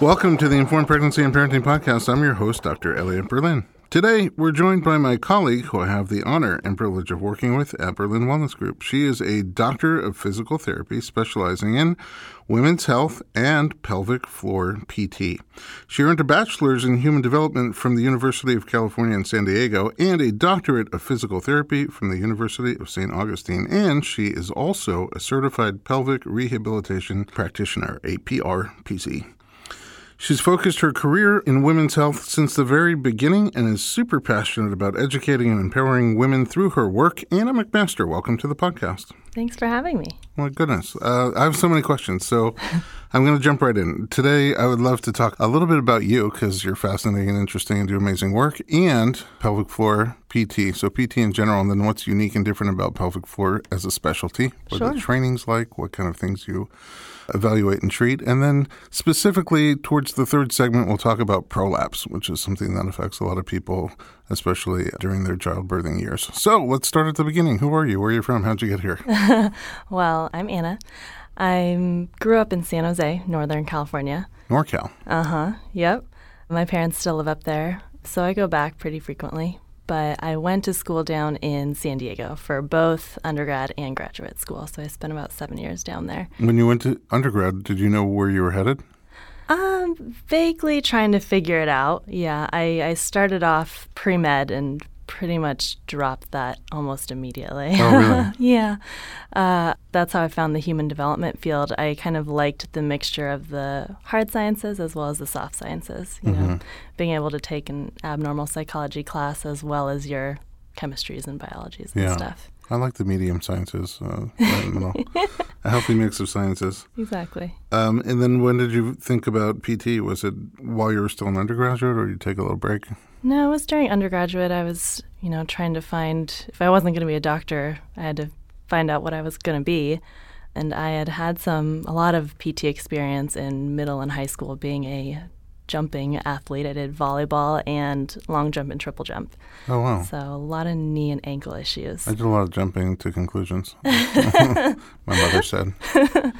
Welcome to the Informed Pregnancy and Parenting Podcast. I'm your host, Dr. Elliot Berlin. Today, we're joined by my colleague who I have the honor and privilege of working with at Berlin Wellness Group. She is a doctor of physical therapy specializing in women's health and pelvic floor PT. She earned a bachelor's in human development from the University of California in San Diego and a doctorate of physical therapy from the University of St. Augustine. And she is also a certified pelvic rehabilitation practitioner, a PRPC. She's focused her career in women's health since the very beginning and is super passionate about educating and empowering women through her work. Anna McMaster, welcome to the podcast. Thanks for having me. My goodness. Uh, I have so many questions, so I'm going to jump right in. Today, I would love to talk a little bit about you because you're fascinating and interesting and do amazing work, and pelvic floor PT. So, PT in general, and then what's unique and different about pelvic floor as a specialty, what Sure. the training's like, what kind of things you evaluate and treat. And then, specifically towards the third segment, we'll talk about prolapse, which is something that affects a lot of people, especially during their childbirthing years. So, let's start at the beginning. Who are you? Where are you from? How'd you get here? Well, I'm Anna. I grew up in San Jose, Northern California. NorCal. Uh huh. Yep. My parents still live up there, so I go back pretty frequently. But I went to school down in San Diego for both undergrad and graduate school. So I spent about seven years down there. When you went to undergrad, did you know where you were headed? Um, vaguely trying to figure it out. Yeah, I, I started off pre med and pretty much dropped that almost immediately. Oh, really? yeah. Uh, that's how I found the human development field. I kind of liked the mixture of the hard sciences as well as the soft sciences. You Mm-hmm. know, being able to take an abnormal psychology class as well as your chemistries and biologies and Yeah. stuff. I like the medium sciences, uh, in the middle. a healthy mix of sciences. Exactly. Um, and then when did you think about PT? Was it while you were still an undergraduate, or did you take a little break? No, it was during undergraduate. I was, you know, trying to find if I wasn't going to be a doctor, I had to find out what I was going to be. And I had had some a lot of PT experience in middle and high school being a jumping athlete. I did volleyball and long jump and triple jump. Oh wow! So a lot of knee and ankle issues. I did a lot of jumping to conclusions. My mother said,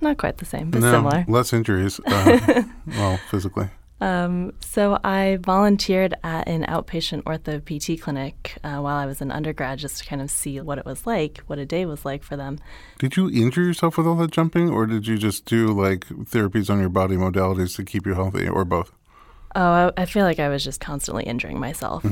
Not quite the same, but "No, similar. less injuries. Uh, well, physically. Um, so I volunteered at an outpatient ortho PT clinic uh, while I was an undergrad just to kind of see what it was like, what a day was like for them. Did you injure yourself with all that jumping, or did you just do like therapies on your body modalities to keep you healthy, or both? Oh, I, I feel like I was just constantly injuring myself.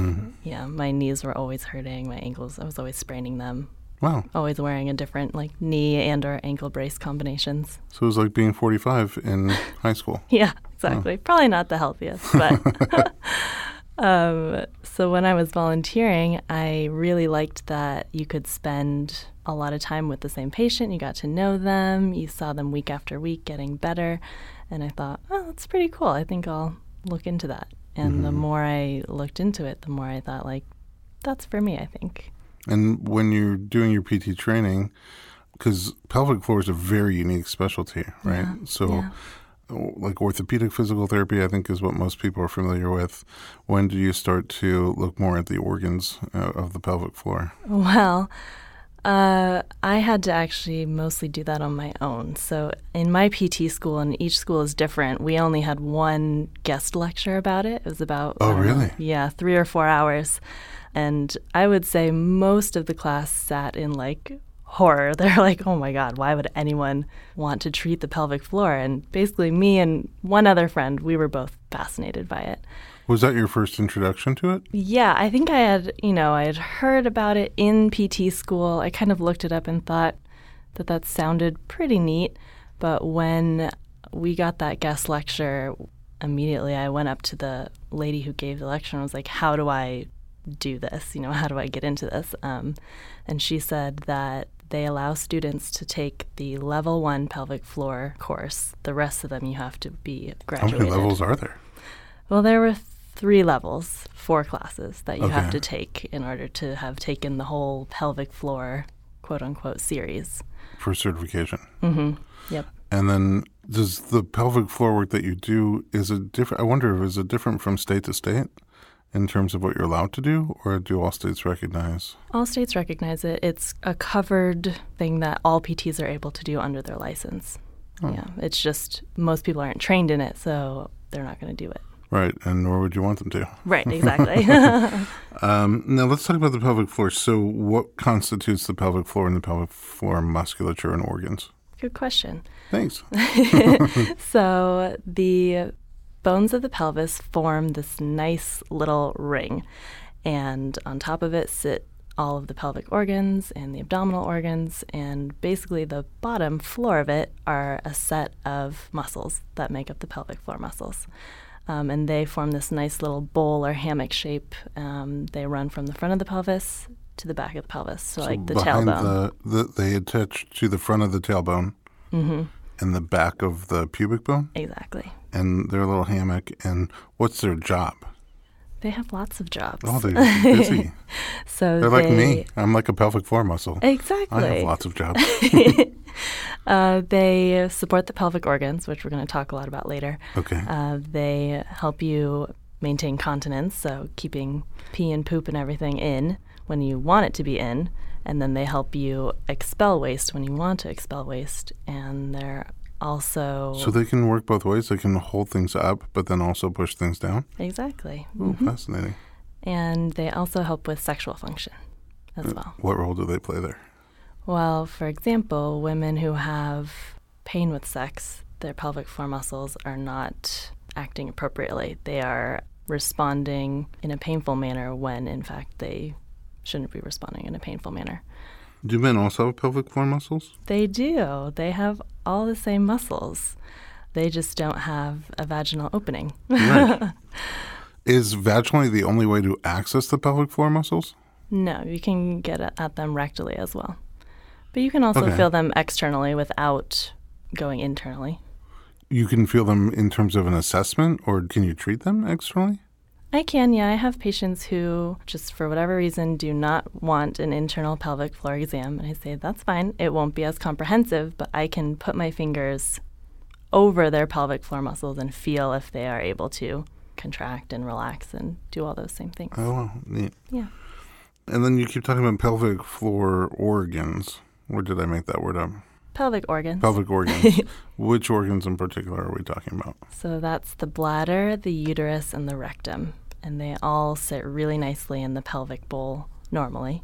Yeah, my knees were always hurting. My ankles, I was always spraining them. Wow! Always wearing a different like knee and or ankle brace combinations. So it was like being 45 in high school. Yeah, exactly. Probably not the healthiest, but. um, so when I was volunteering, I really liked that you could spend a lot of time with the same patient. You got to know them. You saw them week after week getting better, and I thought, oh, that's pretty cool. I think I'll look into that. And the more I looked into it, the more I thought, like, that's for me. I think. And when you're doing your PT training, because pelvic floor is a very unique specialty, right? Yeah, so, yeah. Like orthopedic physical therapy, I think is what most people are familiar with. When do you start to look more at the organs uh, of the pelvic floor? Well, uh, I had to actually mostly do that on my own. So in my PT school, and each school is different, we only had one guest lecture about it. It was about Oh, really? yeah, three or four hours, and I would say most of the class sat in like horror. They're like, "Oh my God, why would anyone want to treat the pelvic floor?" And basically, me and one other friend, we were both fascinated by it. Was that your first introduction to it? Yeah, I think I had, you know, I had heard about it in PT school. I kind of looked it up and thought that that sounded pretty neat. But when we got that guest lecture, immediately I went up to the lady who gave the lecture and was like, How do I do this? You know, how do I get into this? Um, and she said that they allow students to take the level one pelvic floor course. The rest of them you have to be How many levels are there? Well, there were three levels, four classes that you have to take in order to have taken the whole pelvic floor, quote unquote, series. for certification. Mm-hmm. Yep. And then does the pelvic floor work that you do is it different? I wonder if is it different from state to state in terms of what you're allowed to do, or do all states recognize? All states recognize it. It's a covered thing that all PTs are able to do under their license. Yeah, it's just most people aren't trained in it, so they're not going to do it. Right, and nor would you want them to. Right, exactly. Um, now let's talk about the pelvic floor. So, what constitutes the pelvic floor and the pelvic floor musculature and organs? Good question. Thanks. So the bones of the pelvis form this nice little ring, and on top of it sit all of the pelvic organs and the abdominal organs, and basically the bottom floor of it are a set of muscles that make up the pelvic floor muscles. Um, and they form this nice little bowl or hammock shape. Um, they run from the front of the pelvis to the back of the pelvis, so, like the behind tailbone. the, the they attach to the front of the tailbone hmm and the back of the pubic bone, Exactly. and their little hammock. And what's their job? They have lots of jobs. Oh, they're busy. so They're like they, me. I'm like a pelvic floor muscle. Exactly. I have lots of jobs. Uh, they support the pelvic organs, which we're going to talk a lot about later. Okay. Uh, they help you maintain continence, so keeping pee and poop and everything in when you want it to be in. And then they help you expel waste when you want to expel waste. And they're also. So they can work both ways. They can hold things up, but then also push things down. exactly. Ooh, mm-hmm. fascinating. And they also help with sexual function as well. What role do they play there? Well, for example, women who have pain with sex, their pelvic floor muscles are not acting appropriately. They are responding in a painful manner when, in fact, they shouldn't be responding in a painful manner. Do men also have pelvic floor muscles? They do. They have all the same muscles. They just don't have a vaginal opening. Right. Is vaginally the only way to access the pelvic floor muscles? no, you can get at them rectally as well. But you can also Okay. feel them externally without going internally. You can feel them in terms of an assessment, or can you treat them externally? I can, yeah. I have patients who, just for whatever reason, do not want an internal pelvic floor exam. And I say, that's fine. It won't be as comprehensive, but I can put my fingers over their pelvic floor muscles and feel if they are able to contract and relax and do all those same things. Oh, wow. Neat. Yeah. And then you keep talking about pelvic floor organs. Where did I make that word up? Pelvic organs. Pelvic organs. Which organs in particular are we talking about? So that's the bladder, the uterus, and the rectum. And they all sit really nicely in the pelvic bowl normally,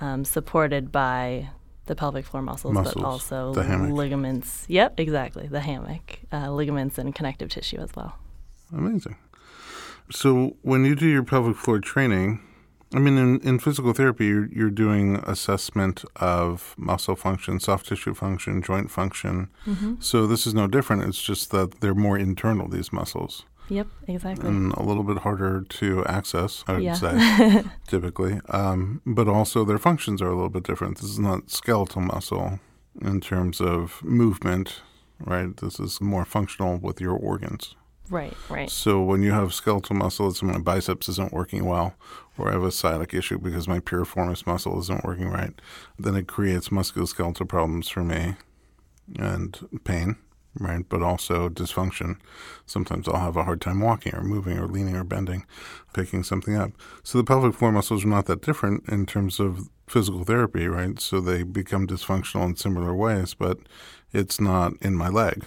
um, supported by the pelvic floor muscles, Muscles, but also the hammock. ligaments. Yep, exactly. The hammock, uh, ligaments, and connective tissue as well. Amazing. So when you do your pelvic floor training, I mean, in, in physical therapy, you're, you're doing assessment of muscle function, soft tissue function, joint function. So this is no different. It's just that they're more internal, these muscles, Yep, exactly. and a little bit harder to access, I would Yeah. say, typically. Um, but also their functions are a little bit different. This is not skeletal muscle in terms of movement, right? This is more functional with your organs. Right, right. So when you have skeletal muscle, it's my biceps isn't working well, or I have a sciatic issue because my piriformis muscle isn't working right, then it creates musculoskeletal problems for me and pain, right? But also dysfunction. Sometimes I'll have a hard time walking or moving or leaning or bending, picking something up. So the pelvic floor muscles are not that different in terms of physical therapy, right? So they become dysfunctional in similar ways, but it's not in my leg.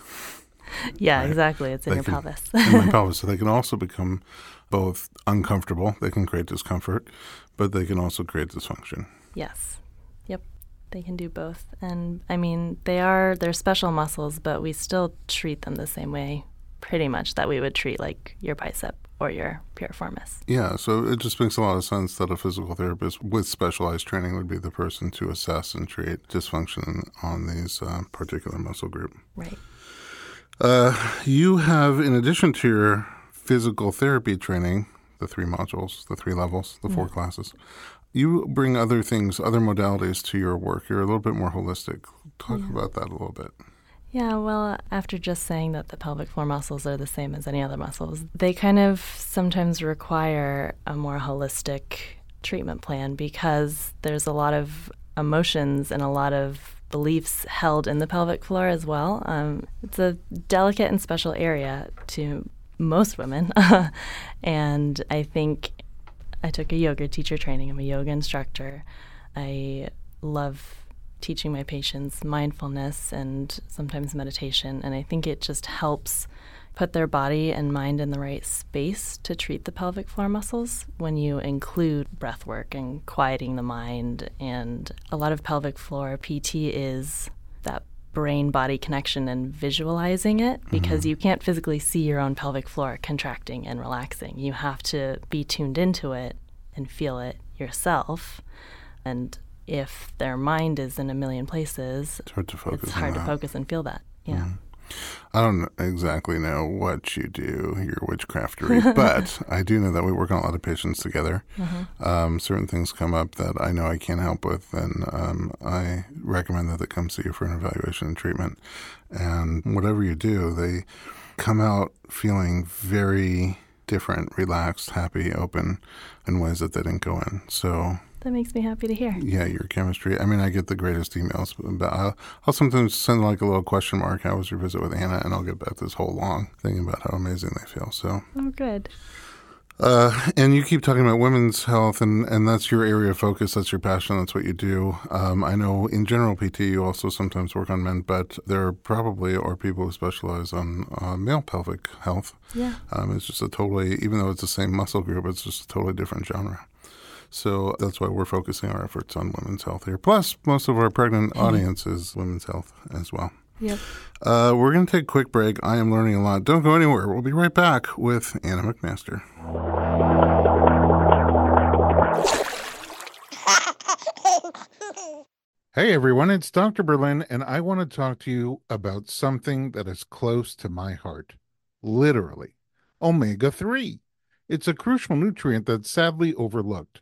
Yeah, Right. exactly. It's in They your can- pelvis. in my pelvis. So they can also become both uncomfortable, they can create discomfort, but they can also create dysfunction. Yes. They can do both. And I mean, they are they're special muscles, but we still treat them the same way pretty much that we would treat like your bicep or your piriformis. Yeah, so it just makes a lot of sense that a physical therapist with specialized training would be the person to assess and treat dysfunction on these uh, particular muscle group. Right. Uh, you have, in addition to your physical therapy training, the three modules, the three levels, the four classes, you bring other things, other modalities to your work. You're a little bit more holistic. Talk about that a little bit. Yeah, well, after just saying that the pelvic floor muscles are the same as any other muscles, they kind of sometimes require a more holistic treatment plan because there's a lot of emotions and a lot of beliefs held in the pelvic floor as well. Um, it's a delicate and special area to most women. and I think I took a yoga teacher training. I'm a yoga instructor. I love teaching my patients mindfulness and sometimes meditation. And I think it just helps put their body and mind in the right space to treat the pelvic floor muscles when you include breath work and quieting the mind. And a lot of pelvic floor PT is brain body connection and visualizing it because mm-hmm. you can't physically see your own pelvic floor contracting and relaxing. You have to be tuned into it and feel it yourself. And if their mind is in a million places, it's hard to focus. It's hard to focus and feel that. Yeah. Mm-hmm. I don't exactly know what you do, your witchcraftery, but I do know that we work on a lot of patients together. Mm-hmm. Um, certain things come up that I know I can't help with, and um, I recommend that they come see you for an evaluation and treatment. And whatever you do, they come out feeling very different, relaxed, happy, open in ways that they didn't go in. So that makes me happy to hear. Yeah, your chemistry. I mean, I get the greatest emails. But I'll, I'll sometimes send like a little question mark. How was your visit with Anna? And I'll get back this whole long thing about how amazing they feel. So. Oh, good. Uh, and you keep talking about women's health, and, and that's your area of focus. That's your passion. That's what you do. Um, I know in general PT, you also sometimes work on men, but there probably are people who specialize on uh, male pelvic health. Yeah. Um, it's just a totally, even though it's the same muscle group, it's just a totally different genre. So that's why we're focusing our efforts on women's health here. Plus, most of our pregnant mm-hmm. audience is women's health as well. Yep. Uh, we're going to take a quick break. I am learning a lot. Don't go anywhere. We'll be right back with Anna McMaster. Hey everyone, it's Dr. Berlin, and I want to talk to you about something that is close to my heart. Literally, omega 3. It's a crucial nutrient that's sadly overlooked.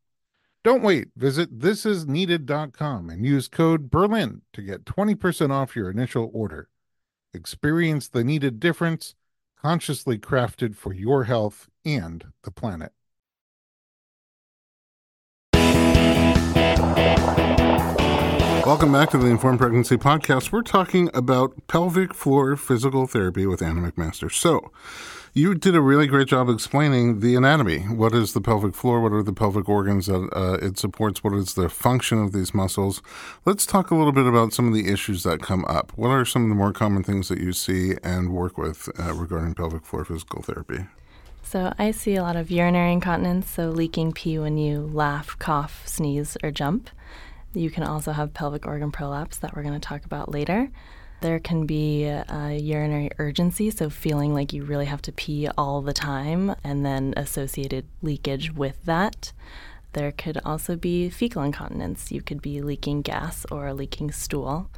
Don't wait. Visit thisisneeded.com and use code Berlin to get 20% off your initial order. Experience the needed difference, consciously crafted for your health and the planet. Welcome back to the Informed Pregnancy Podcast. We're talking about pelvic floor physical therapy with Anna McMaster. So, you did a really great job explaining the anatomy. What is the pelvic floor? What are the pelvic organs that uh, it supports? What is the function of these muscles? Let's talk a little bit about some of the issues that come up. What are some of the more common things that you see and work with uh, regarding pelvic floor physical therapy? So, I see a lot of urinary incontinence, so leaking pee when you laugh, cough, sneeze, or jump. You can also have pelvic organ prolapse that we're going to talk about later. There can be a urinary urgency, so feeling like you really have to pee all the time, and then associated leakage with that. There could also be fecal incontinence. You could be leaking gas or leaking stool.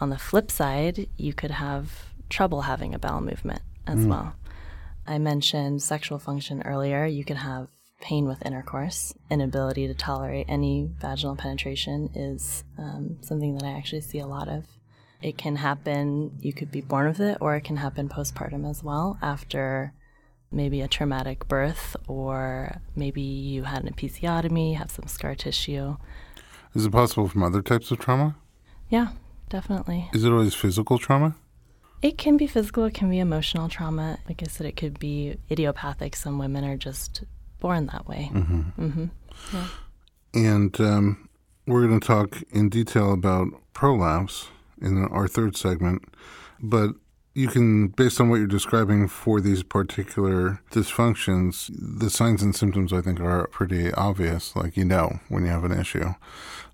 On the flip side, you could have trouble having a bowel movement as mm. well. I mentioned sexual function earlier. You could have pain with intercourse, inability to tolerate any vaginal penetration is um, something that I actually see a lot of. It can happen, you could be born with it, or it can happen postpartum as well after maybe a traumatic birth, or maybe you had an episiotomy, have some scar tissue. Is it possible from other types of trauma? Yeah, definitely. Is it always physical trauma? It can be physical, it can be emotional trauma. Like I said, it could be idiopathic. Some women are just born that way. Mm-hmm. Mm-hmm. Yeah. And um, we're going to talk in detail about prolapse in our third segment. But you can, based on what you're describing for these particular dysfunctions, the signs and symptoms I think are pretty obvious. Like you know when you have an issue.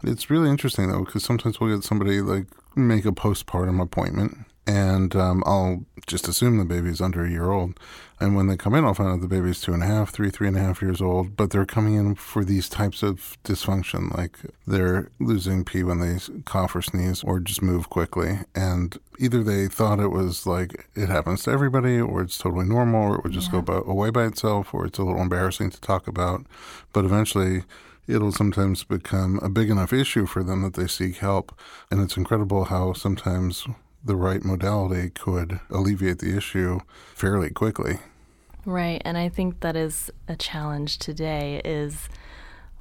It's really interesting though, because sometimes we'll get somebody like make a postpartum appointment and um, I'll just assume the baby's under a year old. And when they come in, I'll find out the baby's two and a half, three, three and a half years old. But they're coming in for these types of dysfunction, like they're losing pee when they cough or sneeze or just move quickly. And either they thought it was like it happens to everybody, or it's totally normal, or it would just yeah. go by, away by itself, or it's a little embarrassing to talk about. But eventually, it'll sometimes become a big enough issue for them that they seek help. And it's incredible how sometimes the right modality could alleviate the issue fairly quickly. Right, and I think that is a challenge today is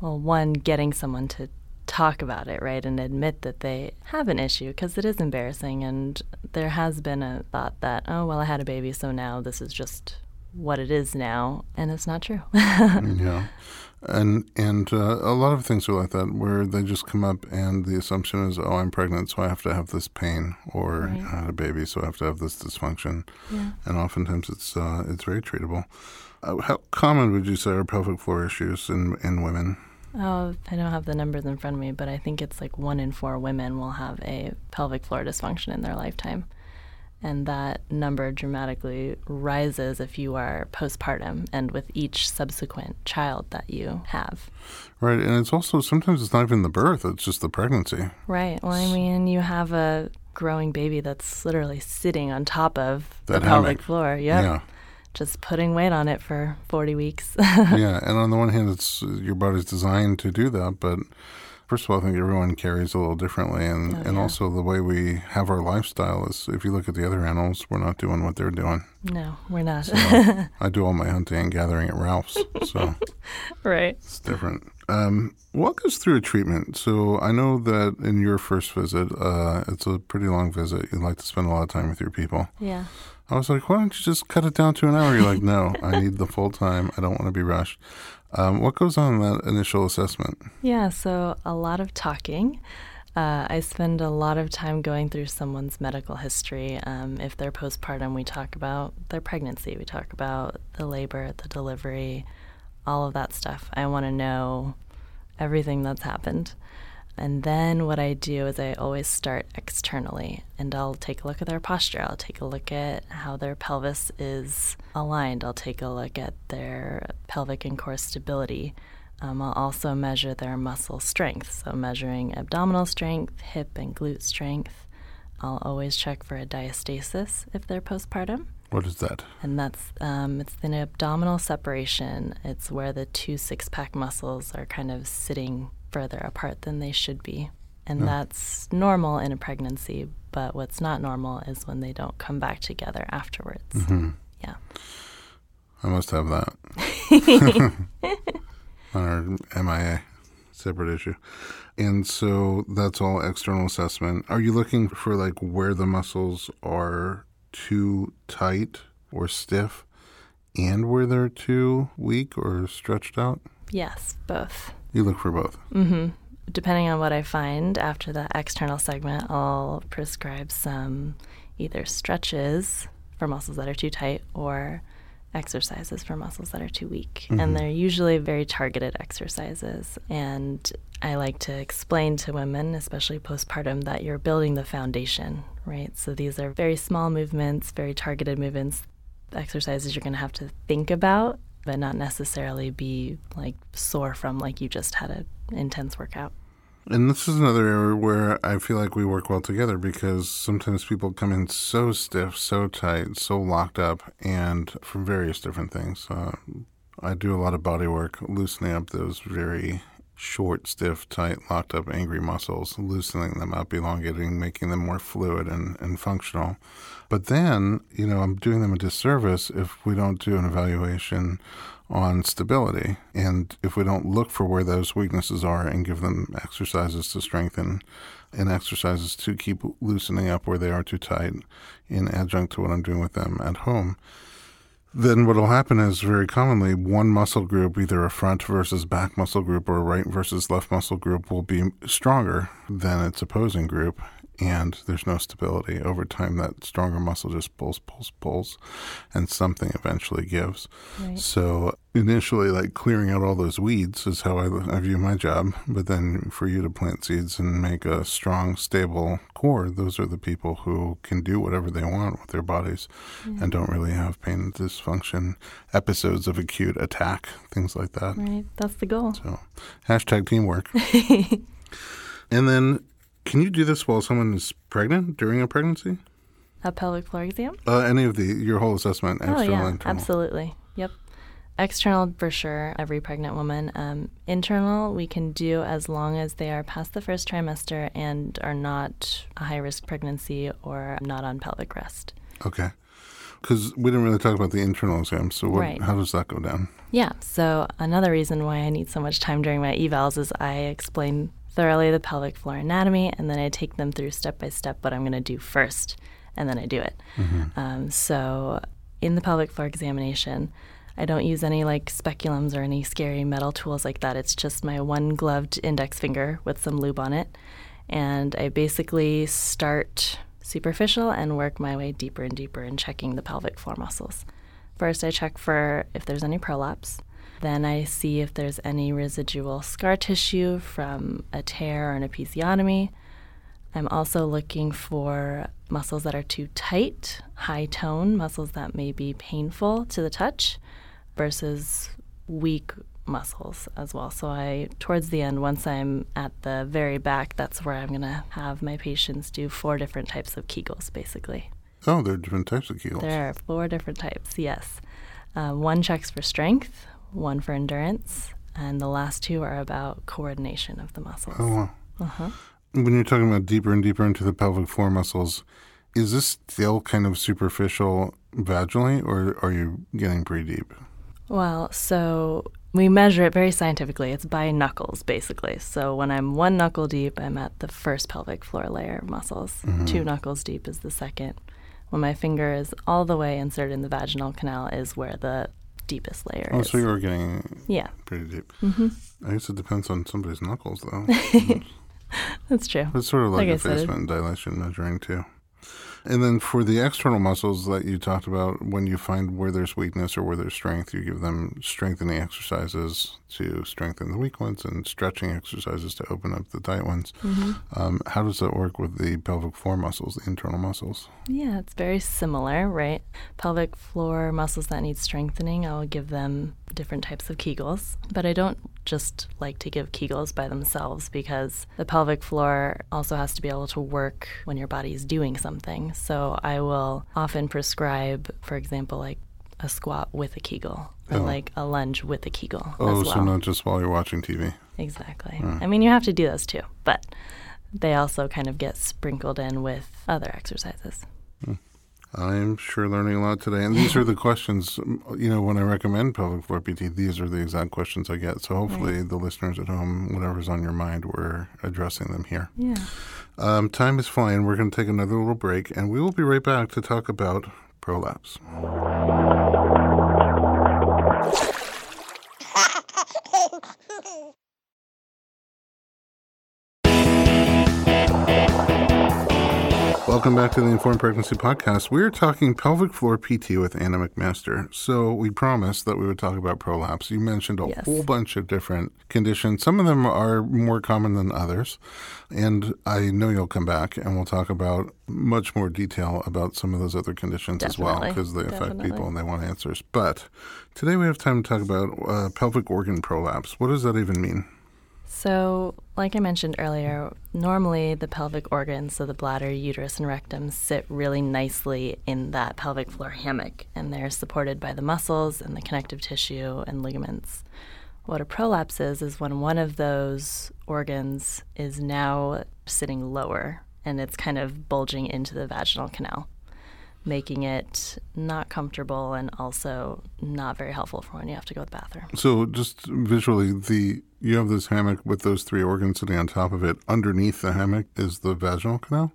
well one getting someone to talk about it, right, and admit that they have an issue because it is embarrassing and there has been a thought that oh well I had a baby so now this is just what it is now and it's not true. yeah and and uh, a lot of things are like that where they just come up and the assumption is oh i'm pregnant so i have to have this pain or right. i had a baby so i have to have this dysfunction yeah. and oftentimes it's uh, it's very treatable uh, how common would you say are pelvic floor issues in in women Oh, I don't have the numbers in front of me, but I think it's like one in four women will have a pelvic floor dysfunction in their lifetime and that number dramatically rises if you are postpartum and with each subsequent child that you have. Right, and it's also sometimes it's not even the birth, it's just the pregnancy. Right. Well, I mean, you have a growing baby that's literally sitting on top of that the hammock. pelvic floor. Yep. Yeah. Just putting weight on it for 40 weeks. yeah, and on the one hand, it's your body's designed to do that, but First of all, I think everyone carries a little differently, and, oh, and also the way we have our lifestyle is. If you look at the other animals, we're not doing what they're doing. No, we're not. so I do all my hunting and gathering at Ralph's, so right, it's different. Um, walk us through a treatment. So I know that in your first visit, uh, it's a pretty long visit. You like to spend a lot of time with your people. Yeah. I was like, why don't you just cut it down to an hour? You're like, no, I need the full time. I don't want to be rushed. Um, what goes on in that initial assessment? Yeah, so a lot of talking. Uh, I spend a lot of time going through someone's medical history. Um, if they're postpartum, we talk about their pregnancy, we talk about the labor, the delivery, all of that stuff. I want to know everything that's happened. And then what I do is I always start externally and I'll take a look at their posture. I'll take a look at how their pelvis is aligned. I'll take a look at their pelvic and core stability. Um, I'll also measure their muscle strength, so measuring abdominal strength, hip and glute strength. I'll always check for a diastasis if they're postpartum. What is that? And that's um, it's an abdominal separation. It's where the two six pack muscles are kind of sitting further apart than they should be. And that's normal in a pregnancy, but what's not normal is when they don't come back together afterwards. Mm-hmm. Yeah. I must have that. On our MIA, separate issue. And so that's all external assessment. Are you looking for like where the muscles are too tight or stiff and where they're too weak or stretched out? Yes, both. You look for both. Mm-hmm. Depending on what I find after the external segment, I'll prescribe some either stretches for muscles that are too tight or exercises for muscles that are too weak. Mm-hmm. And they're usually very targeted exercises. And I like to explain to women, especially postpartum, that you're building the foundation, right? So these are very small movements, very targeted movements, exercises you're going to have to think about but not necessarily be like sore from like you just had an intense workout. And this is another area where I feel like we work well together because sometimes people come in so stiff, so tight, so locked up, and from various different things. Uh, I do a lot of body work, loosening up those very short, stiff, tight, locked up, angry muscles, loosening them up, elongating, making them more fluid and, and functional. But then, you know, I'm doing them a disservice if we don't do an evaluation on stability and if we don't look for where those weaknesses are and give them exercises to strengthen and exercises to keep loosening up where they are too tight in adjunct to what I'm doing with them at home then what will happen is very commonly one muscle group, either a front versus back muscle group or a right versus left muscle group, will be stronger than its opposing group and there's no stability. Over time, that stronger muscle just pulls, pulls, pulls, and something eventually gives. Right. So initially, like clearing out all those weeds is how I, I, view my job. But then for you to plant seeds and make a strong, stable core, those are the people who can do whatever they want with their bodies yeah. and don't really have pain and dysfunction, episodes of acute attack, things like that. Right. That's the goal. So hashtag teamwork. and then can you do this while someone is pregnant during a pregnancy? A pelvic floor exam? Uh, any of the your whole assessment. Oh yeah, internal. absolutely. Yep. external for sure, every pregnant woman. Um, internal, we can do as long as they are past the first trimester and are not a high risk pregnancy or not on pelvic rest. Okay. Because we didn't really talk about the internal exam. So, what, Right. how does that go down? Yeah, so another reason why I need so much time during my evals is I explain thoroughly the pelvic floor anatomy and then I take them through step by step what I'm going to do first and then I do it. Um, so in the pelvic floor examination, I don't use any like speculums or any scary metal tools like that. It's just my one gloved index finger with some lube on it. And I basically start superficial and work my way deeper and deeper in checking the pelvic floor muscles. First, I check for if there's any prolapse. Then I see if there's any residual scar tissue from a tear or an episiotomy. I'm also looking for muscles that are too tight, high tone, muscles that may be painful to the touch versus weak muscles as well. So I towards the end once I'm at the very back, that's where I'm going to have my patients do four different types of Kegels basically. Oh, there are different types of Kegels. There are four different types, yes. Uh, one checks for strength, one for endurance, and the last two are about coordination of the muscles. Oh, wow. Uh-huh. When you're talking about deeper and deeper into the pelvic floor muscles, is this still kind of superficial vaginally, or are you getting pretty deep? Well, so we measure it very scientifically. It's by knuckles, basically. So when I'm one knuckle deep, I'm at the first pelvic floor layer of muscles. Two knuckles deep is the second. When my finger is all the way inserted in the vaginal canal, is where the deepest layer Oh, is. so you are getting yeah, pretty deep. Mm-hmm. I guess it depends on somebody's knuckles, though. that's true. It's sort of like, Like I a said. basement dilation measuring too. And then for the external muscles that you talked about, when you find where there's weakness or where there's strength, you give them strengthening exercises to strengthen the weak ones and stretching exercises to open up the tight ones. hmm Um, how does that work with the pelvic floor muscles, the internal muscles? Yeah, it's very similar, right? Pelvic floor muscles that need strengthening, I'll give them different types of Kegels. But I don't just like to give Kegels by themselves because the pelvic floor also has to be able to work when your body is doing something. So I will often prescribe, for example, like a squat with a Kegel or Oh. like a lunge with a Kegel Oh, as well. so not just while you're watching TV. Exactly. Mm. I mean, you have to do those too, but they also kind of get sprinkled in with other exercises. I'm sure learning a lot today. And these are the questions, you know, when I recommend pelvic floor PT, these are the exact questions I get. So hopefully the listeners at home, whatever's on your mind, we're addressing them here. Yeah. Um, time is flying. We're going to take another little break, and we will be right back to talk about prolapse. Welcome back to the Informed Pregnancy Podcast. We're talking pelvic floor PT with Anna McMaster. So, we promised that we would talk about prolapse. You mentioned a Yes. whole bunch of different conditions. Some of them are more common than others. And I know you'll come back and we'll talk about much more detail about some of those other conditions as well because they affect Definitely. people and they want answers. But today we have time to talk about uh, pelvic organ prolapse. What does that even mean? So, like I mentioned earlier, normally the pelvic organs, so the bladder, uterus, and rectum, sit really nicely in that pelvic floor hammock, and they're supported by the muscles and the connective tissue and ligaments. What a prolapse is, is when one of those organs is now sitting lower and it's kind of bulging into the vaginal canal, making it not comfortable and also not very helpful for when you have to go to the bathroom. So, just visually, the you have this hammock with those three organs sitting on top of it. Underneath the hammock is the vaginal canal.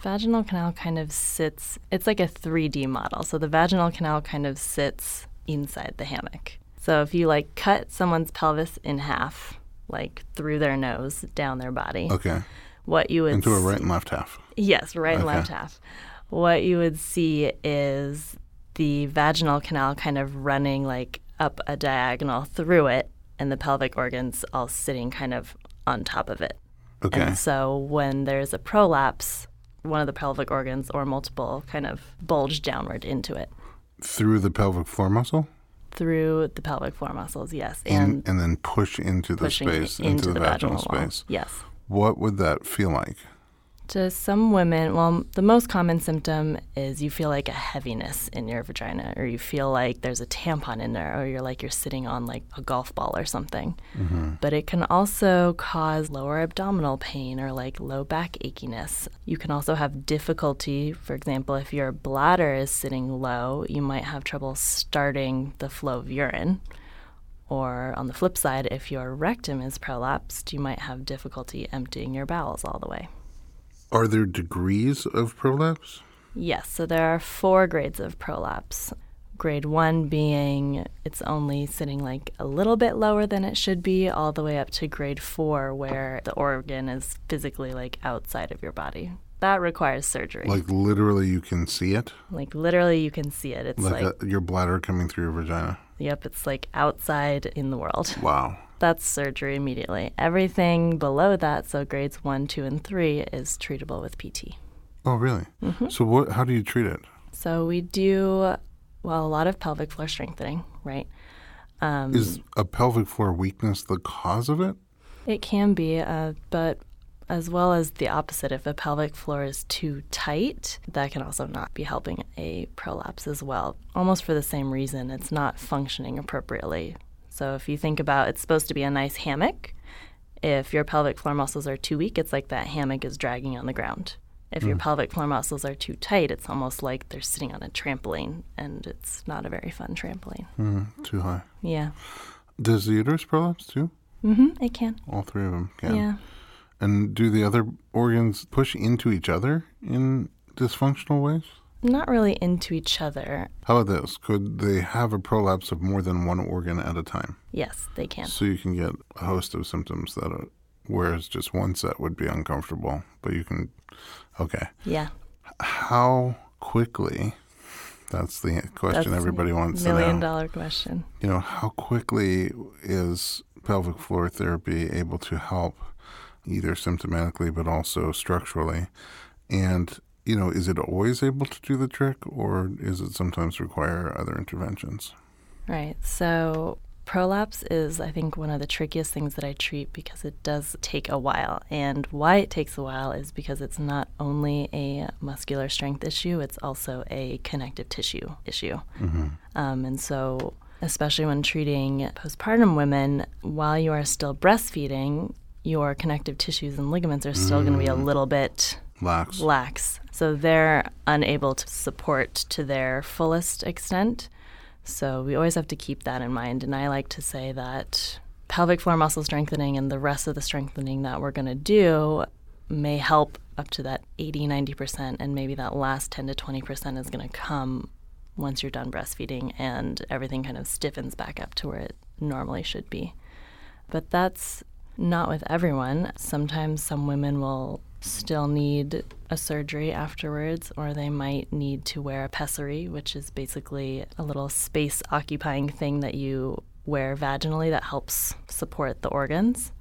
Vaginal canal kind of sits, it's like a 3D model. So the vaginal canal kind of sits inside the hammock. So if you like cut someone's pelvis in half, like through their nose, down their body, Okay, what you would into a right and left half. Yes, right and left half. What you would see is the vaginal canal kind of running like up a diagonal through it, and the pelvic organs all sitting kind of on top of it. Okay, And so when there's a prolapse, one of the pelvic organs or multiple kind of bulge downward into it through the pelvic floor muscle, through the pelvic floor muscles, yes, and and and then push into the space into, the, vaginal, wall. space. Yes. What would that feel like? To some women, well, the most common symptom is you feel like a heaviness in your vagina, or you feel like there's a tampon in there, or you're like you're sitting on like a golf ball or something. Mm-hmm. But it can also cause lower abdominal pain or like low back achiness. You can also have difficulty, for example, if your bladder is sitting low, you might have trouble starting the flow of urine. Or on the flip side, if your rectum is prolapsed, you might have difficulty emptying your bowels all the way. Are there degrees of prolapse? Yes, so there are four grades of prolapse. Grade one being it's only sitting like a little bit lower than it should be, all the way up to grade four, where the organ is physically like outside of your body. That requires surgery. Like literally, you can see it? Like literally, you can see it. It's like, like a, your bladder coming through your vagina? Yep, it's like outside in the world. Wow that's surgery immediately. Everything below that, so grades one, two, and three, is treatable with PT. Oh, really? Mm-hmm. So, what? How do you treat it? So we do well a lot of pelvic floor strengthening, right? Um, is a pelvic floor weakness the cause of it? It can be, uh, but as well as the opposite. If a pelvic floor is too tight, that can also not be helping a prolapse as well. Almost for the same reason, it's not functioning appropriately so if you think about it's supposed to be a nice hammock, if your pelvic floor muscles are too weak, it's like that hammock is dragging on the ground. If mm. your pelvic floor muscles are too tight, it's almost like they're sitting on a trampoline, and it's not a very fun trampoline. Mm, too high. Yeah. Does the uterus prolapse too? Mm-hmm. It can. All three of them can. Yeah. And do the other organs push into each other in dysfunctional ways? Not really into each other. How about this? Could they have a prolapse of more than one organ at a time? Yes, they can. So you can get a host of symptoms that are, whereas just one set would be uncomfortable, but you can, okay. Yeah. How quickly, that's the question that's everybody wants to know. Million dollar question. You know, how quickly is pelvic floor therapy able to help either symptomatically but also structurally? And you know, is it always able to do the trick or is it sometimes require other interventions? Right. So prolapse is, I think, one of the trickiest things that I treat because it does take a while. And why it takes a while is because it's not only a muscular strength issue, it's also a connective tissue issue. Mm-hmm. Um, and so, especially when treating postpartum women, while you are still breastfeeding, your connective tissues and ligaments are still mm. going to be a little bit lax. lax. So they're unable to support to their fullest extent. So we always have to keep that in mind. And I like to say that pelvic floor muscle strengthening and the rest of the strengthening that we're going to do may help up to that 80, 90%, and maybe that last 10 to 20% is going to come once you're done breastfeeding and everything kind of stiffens back up to where it normally should be. But that's not with everyone. Sometimes some women will still need a surgery afterwards, or they might need to wear a pessary, which is basically a little space occupying thing that you wear vaginally that helps support the organs.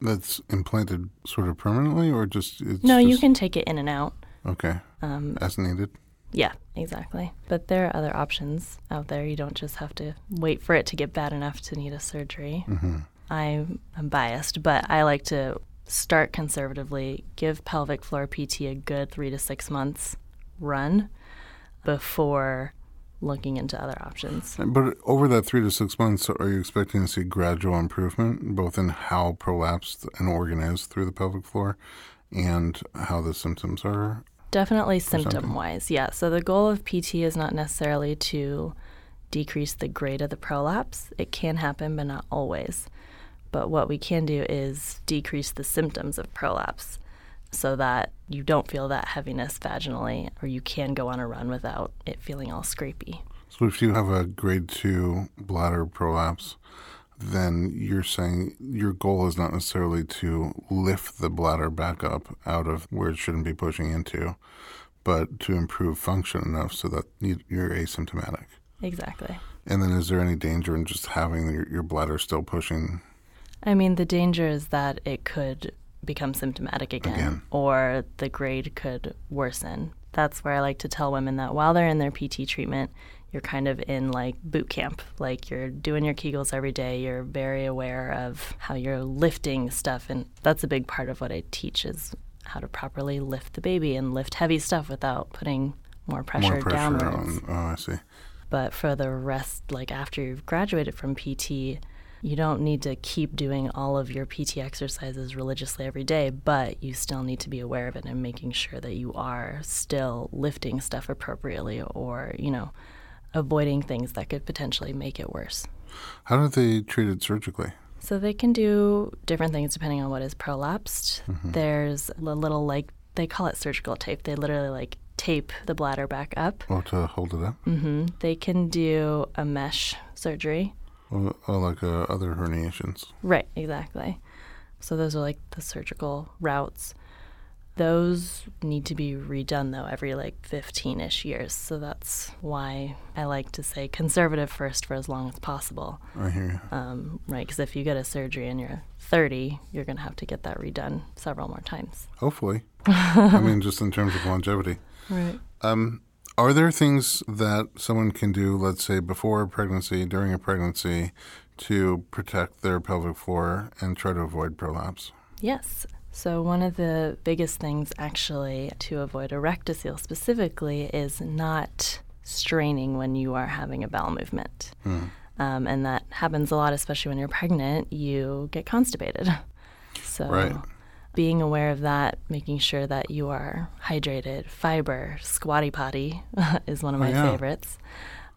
That's implanted sort of permanently, or just it's no? Just... You can take it in and out. Okay. Um, As needed. Yeah, exactly. But there are other options out there. You don't just have to wait for it to get bad enough to need a surgery. Mm-hmm. I'm, I'm biased, but I like to start conservatively, give pelvic floor PT a good three to six months run before looking into other options. But over that three to six months, are you expecting to see gradual improvement, both in how prolapsed an organ is through the pelvic floor and how the symptoms are? Definitely symptom wise, yeah. So the goal of PT is not necessarily to decrease the grade of the prolapse. It can happen, but not always. But what we can do is decrease the symptoms of prolapse so that you don't feel that heaviness vaginally or you can go on a run without it feeling all scrapey. So if you have a grade 2 bladder prolapse, then you're saying your goal is not necessarily to lift the bladder back up out of where it shouldn't be pushing into, but to improve function enough so that you're asymptomatic. Exactly. And then is there any danger in just having your, your bladder still pushing I mean, the danger is that it could become symptomatic again, again, or the grade could worsen. That's where I like to tell women that while they're in their PT treatment, you're kind of in like boot camp. Like you're doing your Kegels every day. You're very aware of how you're lifting stuff, and that's a big part of what I teach is how to properly lift the baby and lift heavy stuff without putting more pressure, More pressure downwards. on. Oh, I see. But for the rest, like after you've graduated from PT, you don't need to keep doing all of your PT exercises religiously every day, but you still need to be aware of it and making sure that you are still lifting stuff appropriately or, you know, avoiding things that could potentially make it worse. How do they treat it surgically? So they can do different things depending on what is prolapsed. There's a little like they call it surgical tape. They literally like tape the bladder back up. Oh, to hold it up? Mm-hmm. They can do a mesh surgery. Oh, oh, like uh, other herniations. Right, exactly. So those are like the surgical routes. Those need to be redone though every like 15 ish years. So that's why I like to say conservative first for as long as possible. I hear you. Um, right, because if you get a surgery and you're 30, you're going to have to get that redone several more times. Hopefully. I mean, just in terms of longevity. Right. Um, are there things that someone can do, let's say before a pregnancy, during a pregnancy, to protect their pelvic floor and try to avoid prolapse? Yes. So, one of the biggest things actually to avoid a rectocele specifically is not straining when you are having a bowel movement. Um, and that happens a lot, especially when you're pregnant, you get constipated. So, Right. Being aware of that, making sure that you are hydrated, fiber, squatty potty is one of Oh, my yeah. favorites.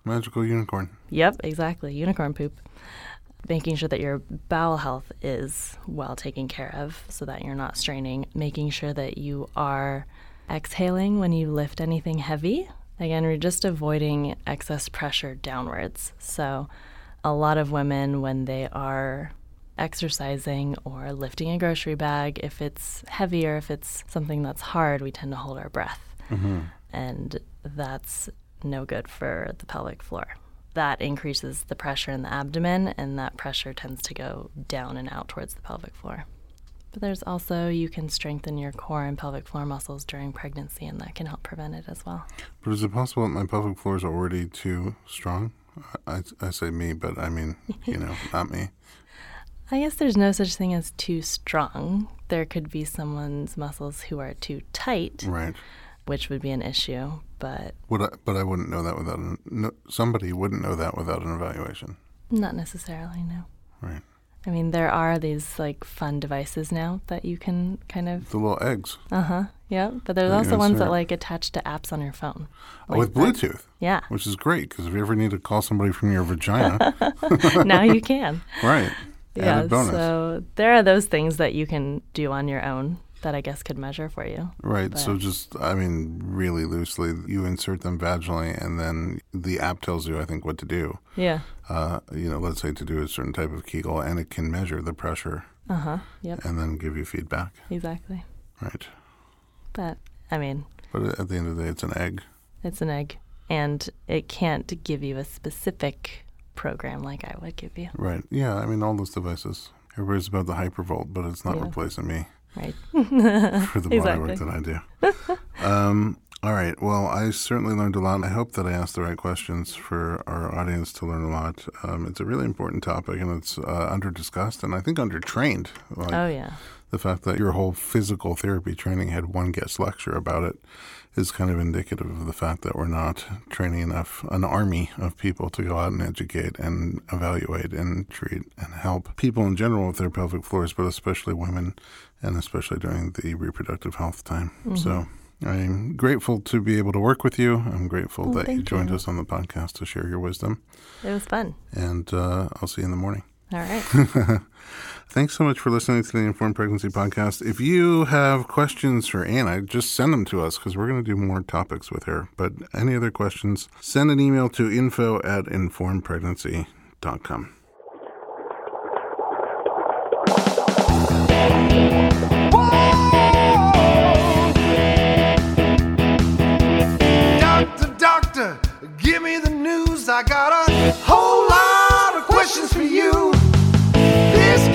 Magical unicorn. Yep, exactly. Unicorn poop. Making sure that your bowel health is well taken care of so that you're not straining. Making sure that you are exhaling when you lift anything heavy. Again, we're just avoiding excess pressure downwards. So, a lot of women, when they are exercising or lifting a grocery bag, if it's heavy or if it's something that's hard, we tend to hold our breath mm-hmm. and that's no good for the pelvic floor. That increases the pressure in the abdomen, and that pressure tends to go down and out towards the pelvic floor. But there's also, you can strengthen your core and pelvic floor muscles during pregnancy, and that can help prevent it as well. But is it possible that my pelvic floor is already too strong? I, I say me, but I mean, you know, not me. I guess there's no such thing as too strong. There could be someone's muscles who are too tight, Right. which would be an issue, but Would I, but I wouldn't know that without an, no, somebody wouldn't know that without an evaluation. not necessarily, no. Right. I mean, there are these like fun devices now that you can kind of The little eggs Uh huh. Yeah, but there's also ones that like attach to apps on your phone. Oh, with Like that- Bluetooth, Yeah. which is great because if you ever need to call somebody from your vagina, now you can. right? Yeah. So there are those things that you can do on your own that I guess could measure for you. Right. So just, I mean, really loosely, you insert them vaginally, and then the app tells you, I think, what to do. Yeah. Uh, you know, let's say to do a certain type of Kegel, and it can measure the pressure Uh huh. Yep. and then give you feedback. Exactly. Right. But I mean, But at the end of the day, it's an egg. it's an egg, and it can't give you a specific program like I would give you. Right. Yeah. I mean, all those devices. Everybody's about the hypervolt, but it's not Yeah. replacing me Right. for the body work that I do. um, all right. Well, I certainly learned a lot. I hope that I asked the right questions for our audience to learn a lot. Um, it's a really important topic, and it's uh, under discussed and I think under trained. Like Oh yeah. the fact that your whole physical therapy training had one guest lecture about it is kind of indicative of the fact that we're not training enough an army of people to go out and educate and evaluate and treat and help people in general with their pelvic floors, but especially women and especially during the reproductive health time. So I'm grateful to be able to work with you. I'm grateful Oh, that you joined you. us on the podcast to share your wisdom. It was fun. And uh, I'll see you in the morning. All right. Thanks so much for listening to the Informed Pregnancy Podcast. If you have questions for Anna, just send them to us because we're going to do more topics with her. But any other questions, send an email to info at informedpregnancy.com. Doctor, doctor, give me the news. I got a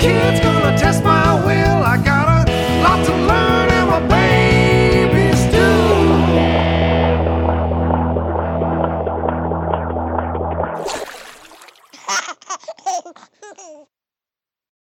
kids.